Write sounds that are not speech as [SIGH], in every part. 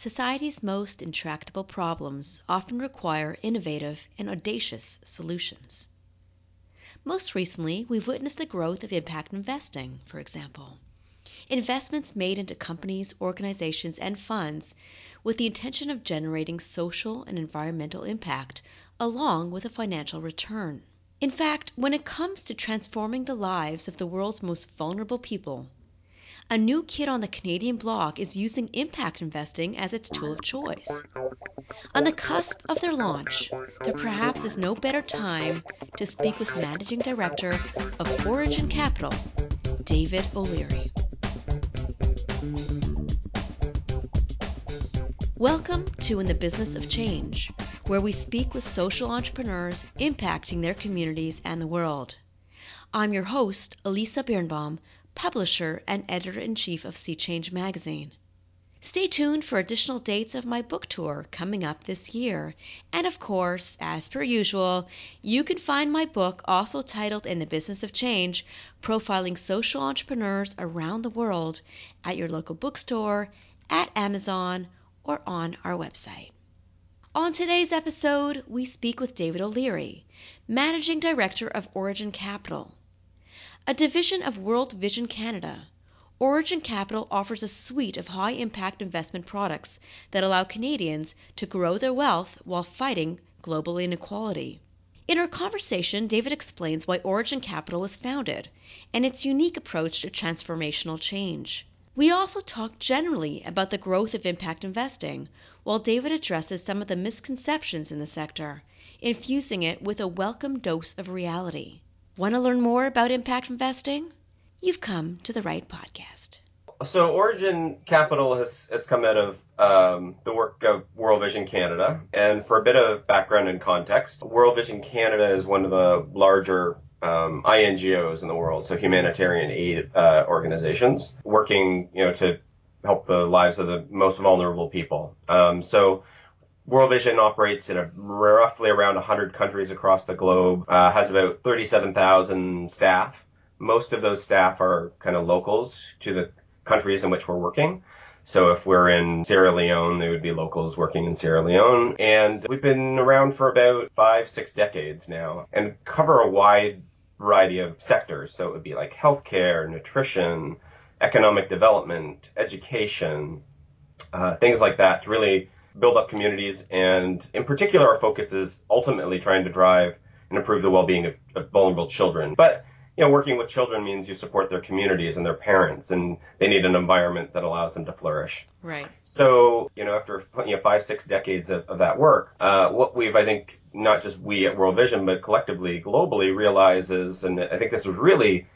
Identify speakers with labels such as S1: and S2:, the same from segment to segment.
S1: Society's most intractable problems often require innovative and audacious solutions. Most recently, we've witnessed the growth of impact investing, for example. Investments made into companies, organizations, and funds with the intention of generating social and environmental impact along with a financial return. In fact, when it comes to transforming the lives of the world's most vulnerable people, a new kid on the Canadian block is using impact investing as its tool of choice. On the cusp of their launch, there perhaps is no better time to speak with Managing Director of Origin Capital, David O'Leary. Welcome to In the Business of Change, where we speak with social entrepreneurs impacting their communities and the world. I'm your host, Elisa Birnbaum, publisher and editor in chief of SEE Change magazine. Stay tuned for additional dates of my book tour coming up this year. And of course, as per usual, you can find my book, also titled In the Business of Change Profiling Social Entrepreneurs Around the World, at your local bookstore, at Amazon, or on our website. On today's episode, we speak with David O'Leary, Managing Director of Origin Capital. A division of World Vision Canada, Origin Capital offers a suite of high impact investment products that allow Canadians to grow their wealth while fighting global inequality. In our conversation, David explains why Origin Capital was founded and its unique approach to transformational change. We also talk generally about the growth of impact investing, while David addresses some of the misconceptions in the sector, infusing it with a welcome dose of reality. Want to learn more about impact investing? You've come to the right podcast.
S2: So, Origin Capital has, has come out of um, the work of World Vision Canada. And for a bit of background and context, World Vision Canada is one of the larger um, INGOs in the world, so humanitarian aid uh, organizations, working you know to help the lives of the most vulnerable people. Um, so World Vision operates in a, roughly around 100 countries across the globe, uh, has about 37,000 staff. Most of those staff are kind of locals to the countries in which we're working. So if we're in Sierra Leone, they would be locals working in Sierra Leone. And we've been around for about five, six decades now and cover a wide variety of sectors. So it would be like healthcare, nutrition, economic development, education, uh, things like that to really build up communities. And in particular, our focus is ultimately trying to drive and improve the well-being of, of vulnerable children. But you know, working with children means you support their communities and their parents, and they need an environment that allows them to flourish.
S1: Right.
S2: So, you know, after you know five, six decades of, of that work, uh, what we've, I think, not just we at World Vision, but collectively, globally, realizes, and I think this was really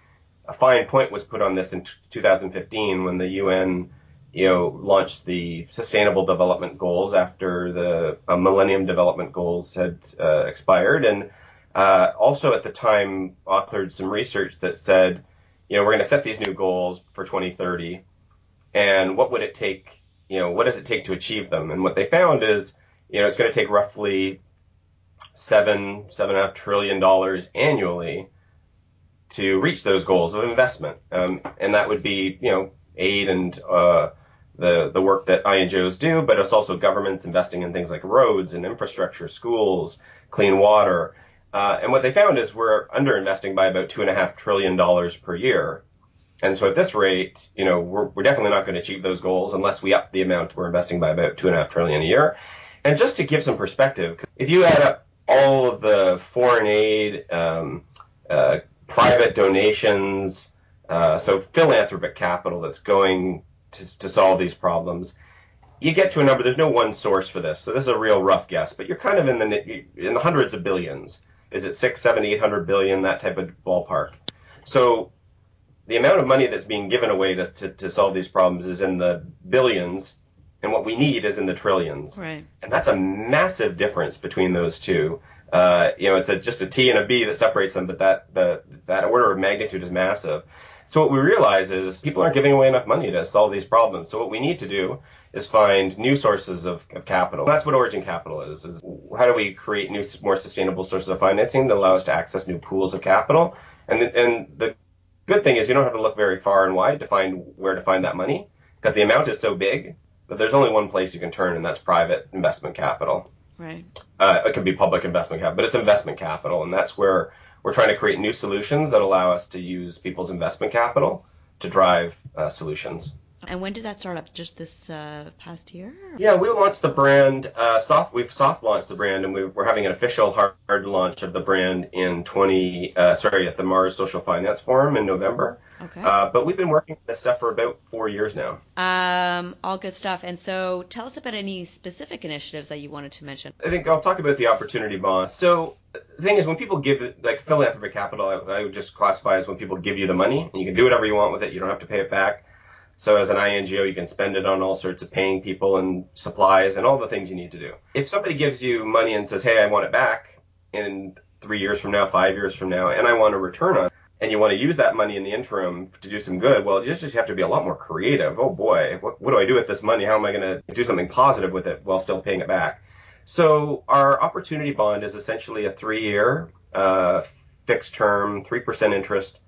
S2: a fine point was put on this in t- 2015 when the UN you know, launched the Sustainable Development Goals after the uh, Millennium Development Goals had uh, expired, and uh, also at the time authored some research that said, you know, we're going to set these new goals for 2030, and what would it take? You know, what does it take to achieve them? And what they found is, you know, it's going to take roughly seven, seven and a half trillion dollars annually to reach those goals of investment, um, and that would be, you know, aid and uh, the the work that INGOs do, but it's also governments investing in things like roads and infrastructure, schools, clean water. Uh, and what they found is we're underinvesting by about two and a half trillion dollars per year. And so at this rate, you know, we're, we're definitely not going to achieve those goals unless we up the amount we're investing by about two and a half trillion a year. And just to give some perspective, if you add up all of the foreign aid, um, uh, private donations, uh, so philanthropic capital that's going to, to solve these problems, you get to a number. There's no one source for this, so this is a real rough guess, but you're kind of in the in the hundreds of billions. Is it six, seven, eight hundred billion, that type of ballpark? So the amount of money that's being given away to, to, to solve these problems is in the billions, and what we need is in the trillions.
S1: Right.
S2: And that's a massive difference between those two. Uh, you know, it's a, just a T and a B that separates them, but that the that order of magnitude is massive. So what we realize is people aren't giving away enough money to solve these problems. So what we need to do is find new sources of, of capital. That's what Origin Capital is, is how do we create new, more sustainable sources of financing that allow us to access new pools of capital? And the, and the good thing is you don't have to look very far and wide to find where to find that money because the amount is so big that there's only one place you can turn, and that's private investment capital.
S1: Right.
S2: Uh, it can be public investment capital, but it's investment capital, and that's where we're trying to create new solutions that allow us to use people's investment capital to drive uh, solutions.
S1: And when did that start up? Just this uh, past year?
S2: Yeah, we launched the brand. Uh, soft. We've soft launched the brand, and we, are having an official hard launch of the brand in 20. Uh, sorry, at the Mars Social Finance Forum in November.
S1: Okay.
S2: Uh, but we've been working on this stuff for about four years now.
S1: Um, all good stuff. And so, tell us about any specific initiatives that you wanted to mention.
S2: I think I'll talk about the opportunity bond. So the thing is, when people give like philanthropic capital, I, I would just classify as when people give you the money, and you can do whatever you want with it. You don't have to pay it back so as an INGO, you can spend it on all sorts of paying people and supplies and all the things you need to do. If somebody gives you money and says, hey, I want it back in three years from now, five years from now, and I want a return on it, and you want to use that money in the interim to do some good, well, you just have to be a lot more creative. Oh boy, what, what do I do with this money? How am I going to do something positive with it while still paying it back? So our opportunity bond is essentially a three-year uh, fixed term, 3% interest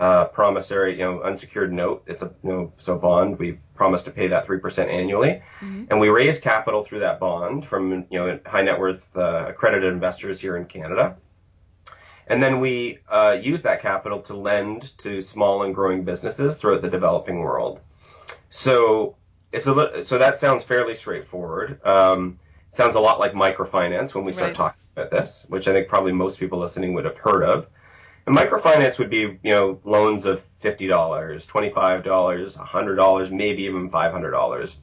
S2: uh, promissory, you know, unsecured note. It's a, you know, so bond. We promise to pay that 3% annually. Mm-hmm. And we raise capital through that bond from, you know, high net worth uh, accredited investors here in Canada. And then we uh, use that capital to lend to small and growing businesses throughout the developing world. So it's a so that sounds fairly straightforward. Um, sounds a lot like microfinance when we start right. talking about this, which I think probably most people listening would have heard of. And microfinance would be, you know, loans of $50, $25, $100, maybe even $500.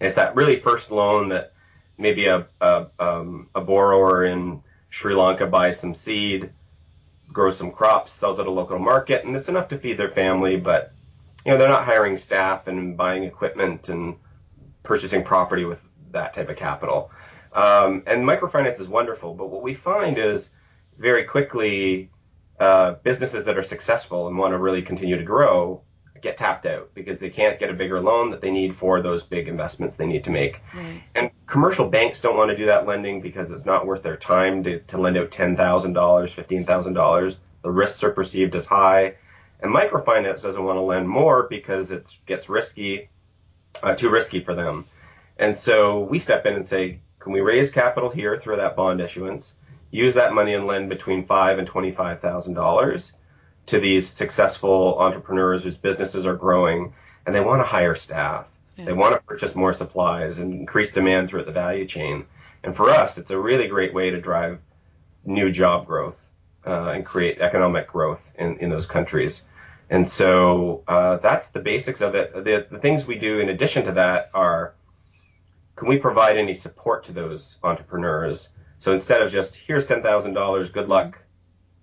S2: it's that really first loan that maybe a, a, um, a borrower in Sri Lanka buys some seed, grows some crops, sells at a local market, and it's enough to feed their family, but, you know, they're not hiring staff and buying equipment and purchasing property with that type of capital. Um, and microfinance is wonderful, but what we find is very quickly uh, businesses that are successful and want to really continue to grow get tapped out because they can't get a bigger loan that they need for those big investments they need to make. Right. And commercial banks don't want to do that lending because it's not worth their time to, to lend out $10,000, $15,000. The risks are perceived as high. And microfinance doesn't want to lend more because it gets risky, uh, too risky for them. And so we step in and say, can we raise capital here through that bond issuance? Use that money and lend between five and twenty five thousand dollars to these successful entrepreneurs whose businesses are growing and they want to hire staff. Yeah. They want to purchase more supplies and increase demand throughout the value chain. And for us, it's a really great way to drive new job growth uh, and create economic growth in, in those countries. And so uh, that's the basics of it. The, the things we do in addition to that are can we provide any support to those entrepreneurs so instead of just here's ten thousand dollars, good luck,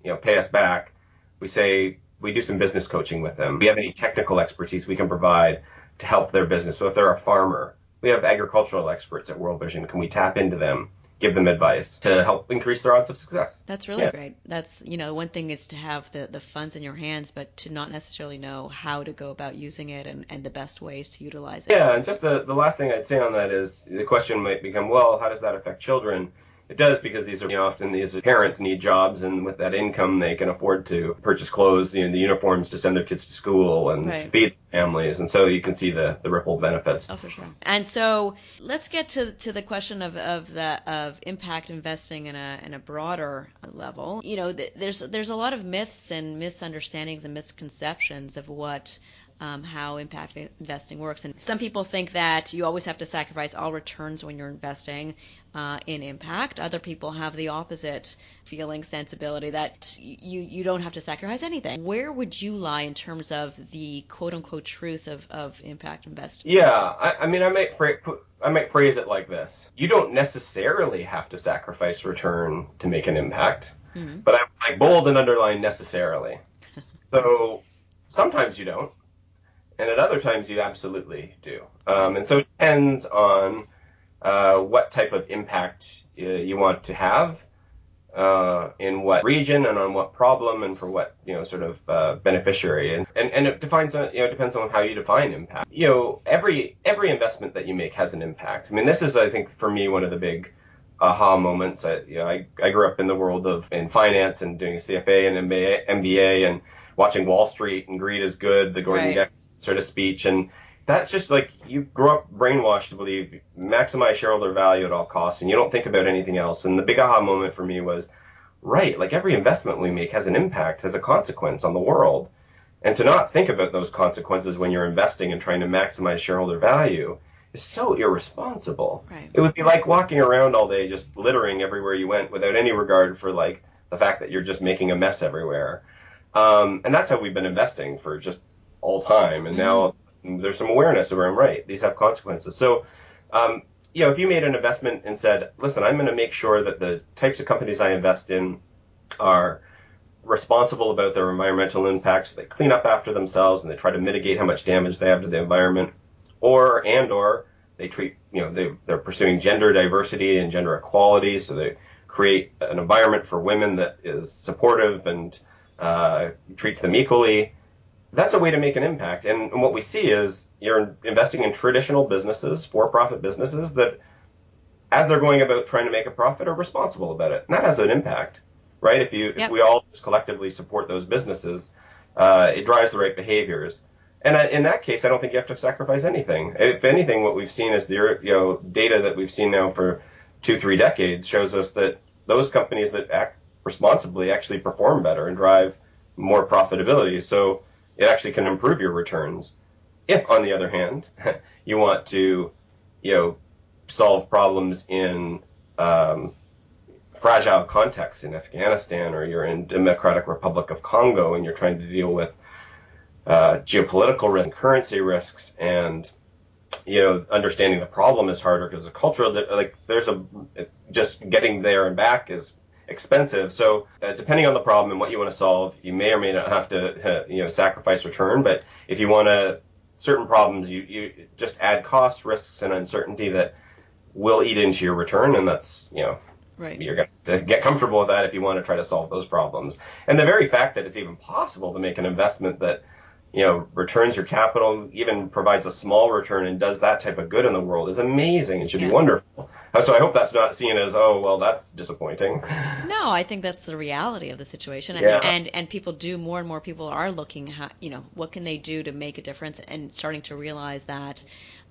S2: you know, pay us back, we say we do some business coaching with them. We have any technical expertise we can provide to help their business. So if they're a farmer, we have agricultural experts at World Vision. Can we tap into them? give them advice to help increase their odds of success.
S1: That's really yeah. great. That's you know one thing is to have the the funds in your hands, but to not necessarily know how to go about using it and, and the best ways to utilize it.
S2: Yeah, and just the the last thing I'd say on that is the question might become, well, how does that affect children? It does because these are you know, often these parents need jobs, and with that income, they can afford to purchase clothes, you know, the uniforms to send their kids to school and right. feed families, and so you can see the, the ripple benefits.
S1: Oh, for sure. And so let's get to, to the question of of the of impact investing in a in a broader level. You know, th- there's there's a lot of myths and misunderstandings and misconceptions of what um, how impact investing works. And some people think that you always have to sacrifice all returns when you're investing uh, in impact. Other people have the opposite feeling, sensibility that you, you don't have to sacrifice anything. Where would you lie in terms of the quote unquote truth of, of impact investing?
S2: Yeah, I, I mean, I might, fra- I might phrase it like this You don't necessarily have to sacrifice return to make an impact, mm-hmm. but I like bold and underline necessarily. [LAUGHS] so sometimes you don't and at other times you absolutely do. Um, and so it depends on uh, what type of impact uh, you want to have uh, in what region and on what problem and for what you know sort of uh, beneficiary and, and and it defines on, you know it depends on how you define impact. You know every every investment that you make has an impact. I mean this is I think for me one of the big aha moments. I, you know, I, I grew up in the world of in finance and doing a CFA and MBA, MBA and watching Wall Street and greed is good, the Gordon right. Gekko sort of speech. And that's just like you grow up brainwashed to believe maximize shareholder value at all costs and you don't think about anything else. And the big aha moment for me was, right, like every investment we make has an impact, has a consequence on the world. And to not think about those consequences when you're investing and trying to maximize shareholder value is so irresponsible.
S1: Right.
S2: It would be like walking around all day just littering everywhere you went without any regard for like the fact that you're just making a mess everywhere. Um, and that's how we've been investing for just all time. And now mm-hmm. there's some awareness of where I'm right. These have consequences. So, um, you know, if you made an investment and said, listen, I'm going to make sure that the types of companies I invest in are responsible about their environmental impacts. They clean up after themselves and they try to mitigate how much damage they have to the environment. Or and or they treat you know they they're pursuing gender diversity and gender equality, so they create an environment for women that is supportive and uh, treats them equally. That's a way to make an impact. And, and what we see is you're investing in traditional businesses, for-profit businesses that, as they're going about trying to make a profit, are responsible about it. And that has an impact right? If you yep. if we all just collectively support those businesses, uh, it drives the right behaviors. And I, in that case, I don't think you have to sacrifice anything. If anything, what we've seen is the you know data that we've seen now for two three decades shows us that those companies that act responsibly actually perform better and drive more profitability. So it actually can improve your returns. If, on the other hand, [LAUGHS] you want to, you know, solve problems in um, fragile contexts in Afghanistan or you're in Democratic Republic of Congo and you're trying to deal with uh, geopolitical risk, currency risks, and you know understanding the problem is harder because the cultural like there's a just getting there and back is expensive. So uh, depending on the problem and what you want to solve, you may or may not have to uh, you know sacrifice return. But if you want to certain problems, you you just add costs, risks, and uncertainty that will eat into your return, and that's you know
S1: Right.
S2: You're going to get comfortable with that if you want to try to solve those problems. And the very fact that it's even possible to make an investment that you know, returns your capital, even provides a small return and does that type of good in the world is amazing and should yeah. be wonderful. Uh, so I hope that's not seen as, oh, well, that's disappointing.
S1: No, I think that's the reality of the situation. And, yeah. and, and people do, more and more people are looking at, you know, what can they do to make a difference and starting to realize that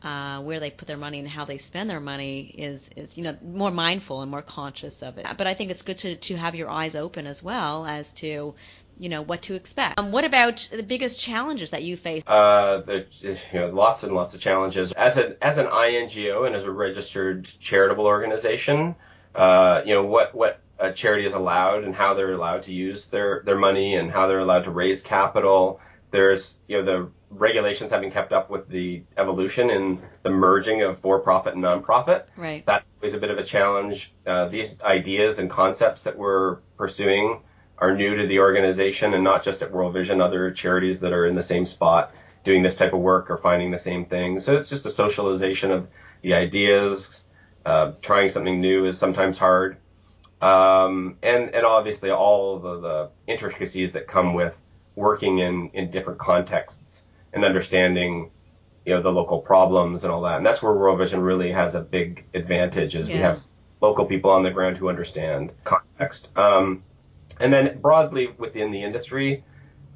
S1: uh, where they put their money and how they spend their money is, is, you know, more mindful and more conscious of it. But I think it's good to, to have your eyes open as well as to, you know what to expect. Um, what about the biggest challenges that you face?
S2: Uh, you know, lots and lots of challenges. As an as an INGO and as a registered charitable organization, uh, you know what what a charity is allowed and how they're allowed to use their their money and how they're allowed to raise capital. There's you know the regulations having kept up with the evolution in the merging of for-profit and non-profit.
S1: Right.
S2: That's always a bit of a challenge. Uh, these ideas and concepts that we're pursuing are new to the organization and not just at World Vision, other charities that are in the same spot doing this type of work are finding the same thing. So it's just a socialization of the ideas. Uh, trying something new is sometimes hard. Um, and, and obviously all of the, the intricacies that come with working in, in different contexts and understanding you know the local problems and all that. And that's where World Vision really has a big advantage is yeah. we have local people on the ground who understand context. Um, and then broadly within the industry,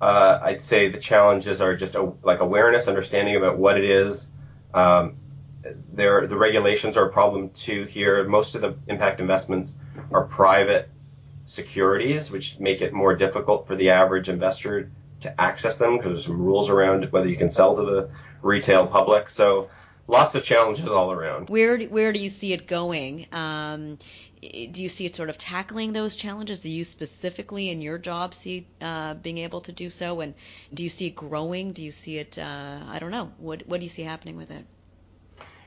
S2: uh, I'd say the challenges are just a, like awareness, understanding about what it is. Um, there, the regulations are a problem too here. Most of the impact investments are private securities, which make it more difficult for the average investor to access them because there's some rules around whether you can sell to the retail public. So lots of challenges all around.
S1: Where where do you see it going? Um, do you see it sort of tackling those challenges? Do you specifically in your job see uh, being able to do so? And do you see it growing? Do you see it? Uh, I don't know. What what do you see happening with it?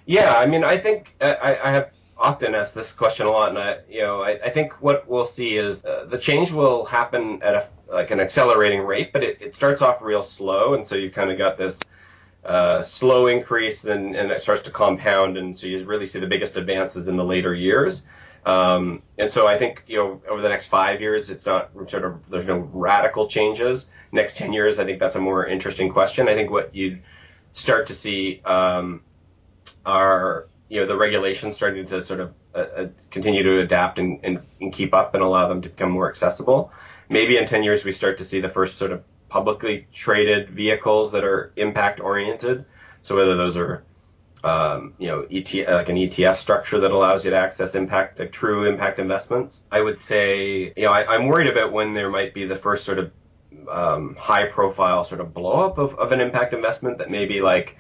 S2: Yeah, I mean, I think uh, I, I have often asked this question a lot, and I, you know, I, I think what we'll see is uh, the change will happen at a like an accelerating rate, but it, it starts off real slow, and so you've kind of got this uh, slow increase, and, and it starts to compound, and so you really see the biggest advances in the later years. Um, and so I think, you know, over the next five years, it's not sort of, there's no radical changes. Next 10 years, I think that's a more interesting question. I think what you'd start to see, um, are, you know, the regulations starting to sort of uh, uh, continue to adapt and, and, and keep up and allow them to become more accessible. Maybe in 10 years, we start to see the first sort of publicly traded vehicles that are impact oriented. So whether those are um, you know, ET, like an ETF structure that allows you to access impact, like true impact investments. I would say, you know, I, am worried about when there might be the first sort of um, high profile sort of blow up of, of an impact investment that maybe like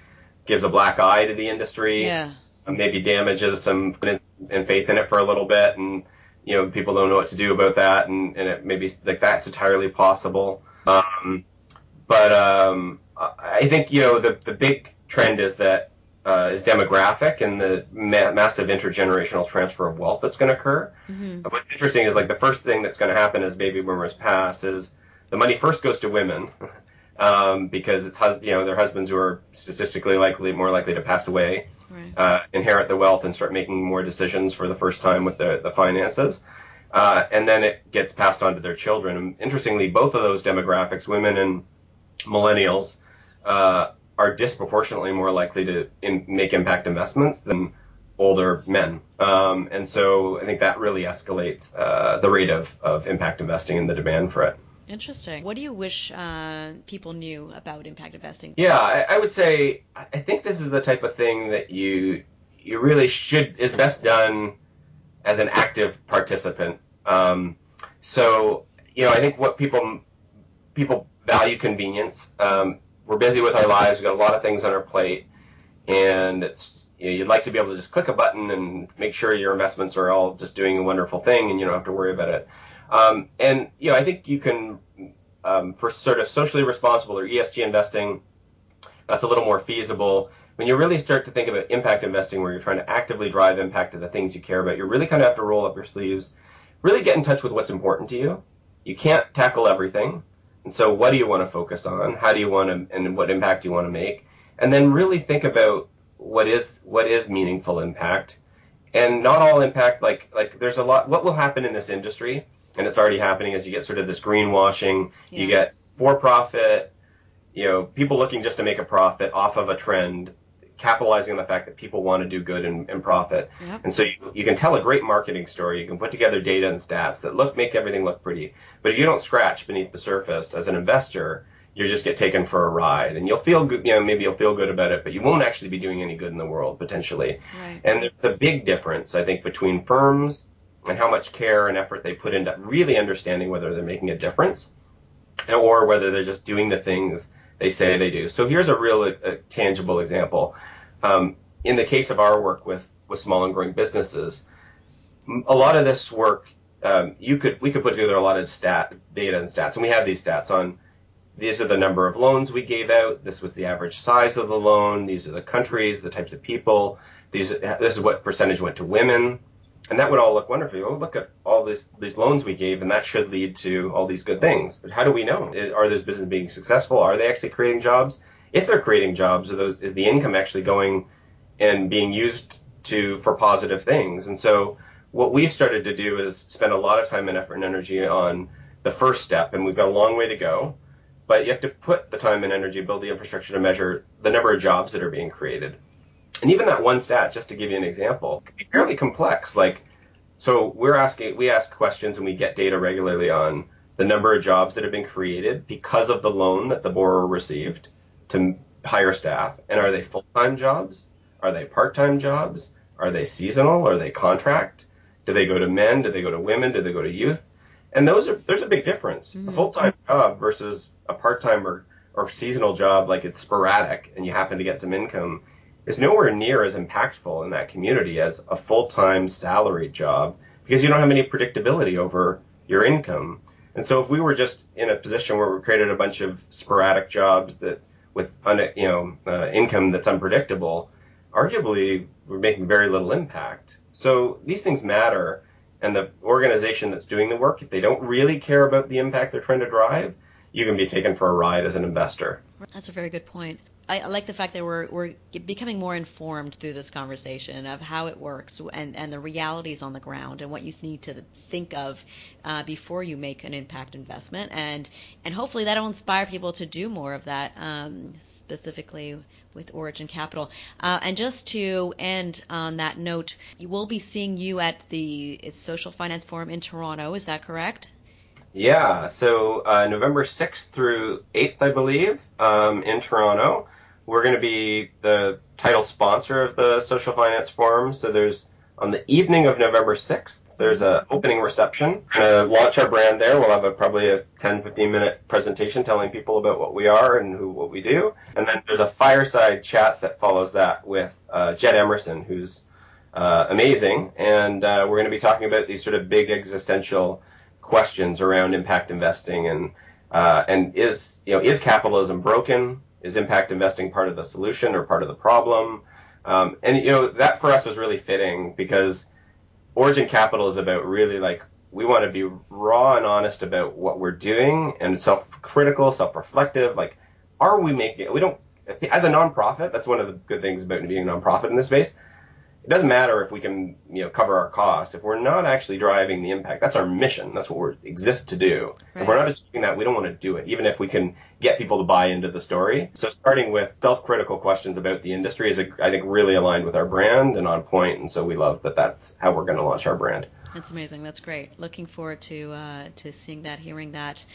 S2: gives a black eye to the industry.
S1: Yeah.
S2: Maybe damages some and faith in it for a little bit and you know people don't know what to do about that and, and it maybe like that's entirely possible um, but um, I think you know the the big trend is that uh, is demographic and the ma- massive intergenerational transfer of wealth that's going to occur. Mm-hmm. What's interesting is like the first thing that's going to happen as baby boomers pass is the money first goes to women [LAUGHS] um, because it's you know their husbands who are statistically likely more likely to pass away, right. uh, inherit the wealth and start making more decisions for the first time with the, the finances. Uh, and then it gets passed on to their children. And interestingly, both of those demographics, women and millennials, uh, are disproportionately more likely to in, make impact investments than older men. Um, and so I think that really escalates uh, the rate of, of impact investing and the demand for it.
S1: Interesting. What do you wish uh, people knew about impact investing?
S2: Yeah, I, I, would say I think this is the type of thing that you you really should is best done as an active participant. Um, so you know, I think what people people value convenience. Um, we're busy with our lives. We've got a lot of things on our plate, and it's you know, you'd like to be able to just click a button and make sure your investments are all just doing a wonderful thing, and you don't have to worry about it. Um, and you know, I think you can um, for sort of socially responsible or ESG investing, that's a little more feasible. When you really start to think about impact investing, where you're trying to actively drive impact to the things you care about, you really kind of have to roll up your sleeves, really get in touch with what's important to you. You can't tackle everything. And so what do you want to focus on? How do you want to, and what impact do you want to make? And then really think about what is, what is meaningful impact. And not all impact, like, like there's a lot, what will happen in this industry, and it's already happening as you get sort of this greenwashing, yeah. you get for profit, you know, people looking just to make a profit off of a trend capitalizing on the fact that people want to do good and, and profit. Yep. And so you, you can tell a great marketing story. You can put together data and stats that look make everything look pretty. But if you don't scratch beneath the surface as an investor, you just get taken for a ride and you'll feel good, you know, maybe you'll feel good about it, but you won't actually be doing any good in the world potentially. Right. And there's a big difference, I think, between firms and how much care and effort they put into really understanding whether they're making a difference or whether they're just doing the things they say they do. So here's a real a tangible example. Um, in the case of our work with, with small and growing businesses, a lot of this work, um, you could we could put together a lot of stat data and stats, and we have these stats on. These are the number of loans we gave out. This was the average size of the loan. These are the countries, the types of people. These this is what percentage went to women and that would all look wonderful. Oh, look at all this, these loans we gave, and that should lead to all these good things. But how do we know? Are those businesses being successful? Are they actually creating jobs? If they're creating jobs, are those, is the income actually going and being used to for positive things? And so what we've started to do is spend a lot of time and effort and energy on the first step, and we've got a long way to go. But you have to put the time and energy, build the infrastructure to measure the number of jobs that are being created. And even that one stat, just to give you an example, can be fairly complex. Like, so we're asking, we ask questions and we get data regularly on the number of jobs that have been created because of the loan that the borrower received to hire staff. And are they full-time jobs? Are they part-time jobs? Are they seasonal? Are they contract? Do they go to men? Do they go to women? Do they go to youth? And those are there's a big difference. Mm-hmm. A full-time job versus a part-time or, or seasonal job, like it's sporadic and you happen to get some income is nowhere near as impactful in that community as a full-time salaried job because you don't have any predictability over your income. And so if we were just in a position where we created a bunch of sporadic jobs that with you know uh, income that's unpredictable, arguably we're making very little impact. So these things matter, and the organization that's doing the work, if they don't really care about the impact they're trying to drive, you can be taken for a ride as an investor.
S1: That's a very good point. I, like the fact that we're we're becoming more informed through this conversation of how it works and and the realities on the ground and what you need to think of uh, before you make an impact investment and and hopefully that'll inspire people to do more of that um, specifically with Origin Capital. Uh, and just to end on that note, you will be seeing you at the Social Finance Forum in Toronto. Is that correct?
S2: Yeah, so uh, November 6th through 8th, I believe, um, in Toronto we're going to be the title sponsor of the Social Finance Forum. So there's on the evening of November 6th, there's an opening reception. We're going to launch our brand there. We'll have a, probably a 10, 15 minute presentation telling people about what we are and who, what we do. And then there's a fireside chat that follows that with uh, Jed Emerson, who's uh, amazing. And uh, we're going to be talking about these sort of big existential questions around impact investing and uh, and is you know is capitalism broken? Is impact investing part of the solution or part of the problem? Um, and you know that for us was really fitting because Origin Capital is about really like we want to be raw and honest about what we're doing and self-critical, self-reflective. Like, are we making? We don't as a nonprofit. That's one of the good things about being a nonprofit in this space it doesn't matter if we can you know cover our costs if we're not actually driving the impact that's our mission that's what we exist to do right. if we're not achieving that we don't want to do it even if we can get people to buy into the story so starting with self-critical questions about the industry is i think really aligned with our brand and on point and so we love that that's how we're going to launch our brand
S1: that's amazing. That's great. Looking forward to uh, to seeing that, hearing that,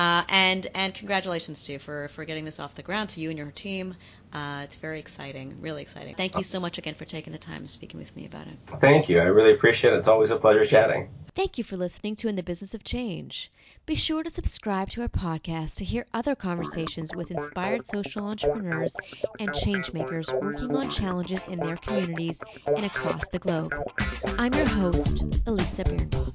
S1: uh, and and congratulations to you for for getting this off the ground. To you and your team, uh, it's very exciting, really exciting. Thank you so much again for taking the time and speaking with me about it.
S2: Thank you. I really appreciate it. It's always a pleasure chatting.
S1: Thank you for listening to In the Business of Change. Be sure to subscribe to our podcast to hear other conversations with inspired social entrepreneurs and changemakers working on challenges in their communities and across the globe. I'm your host, Elisa Birnbaum.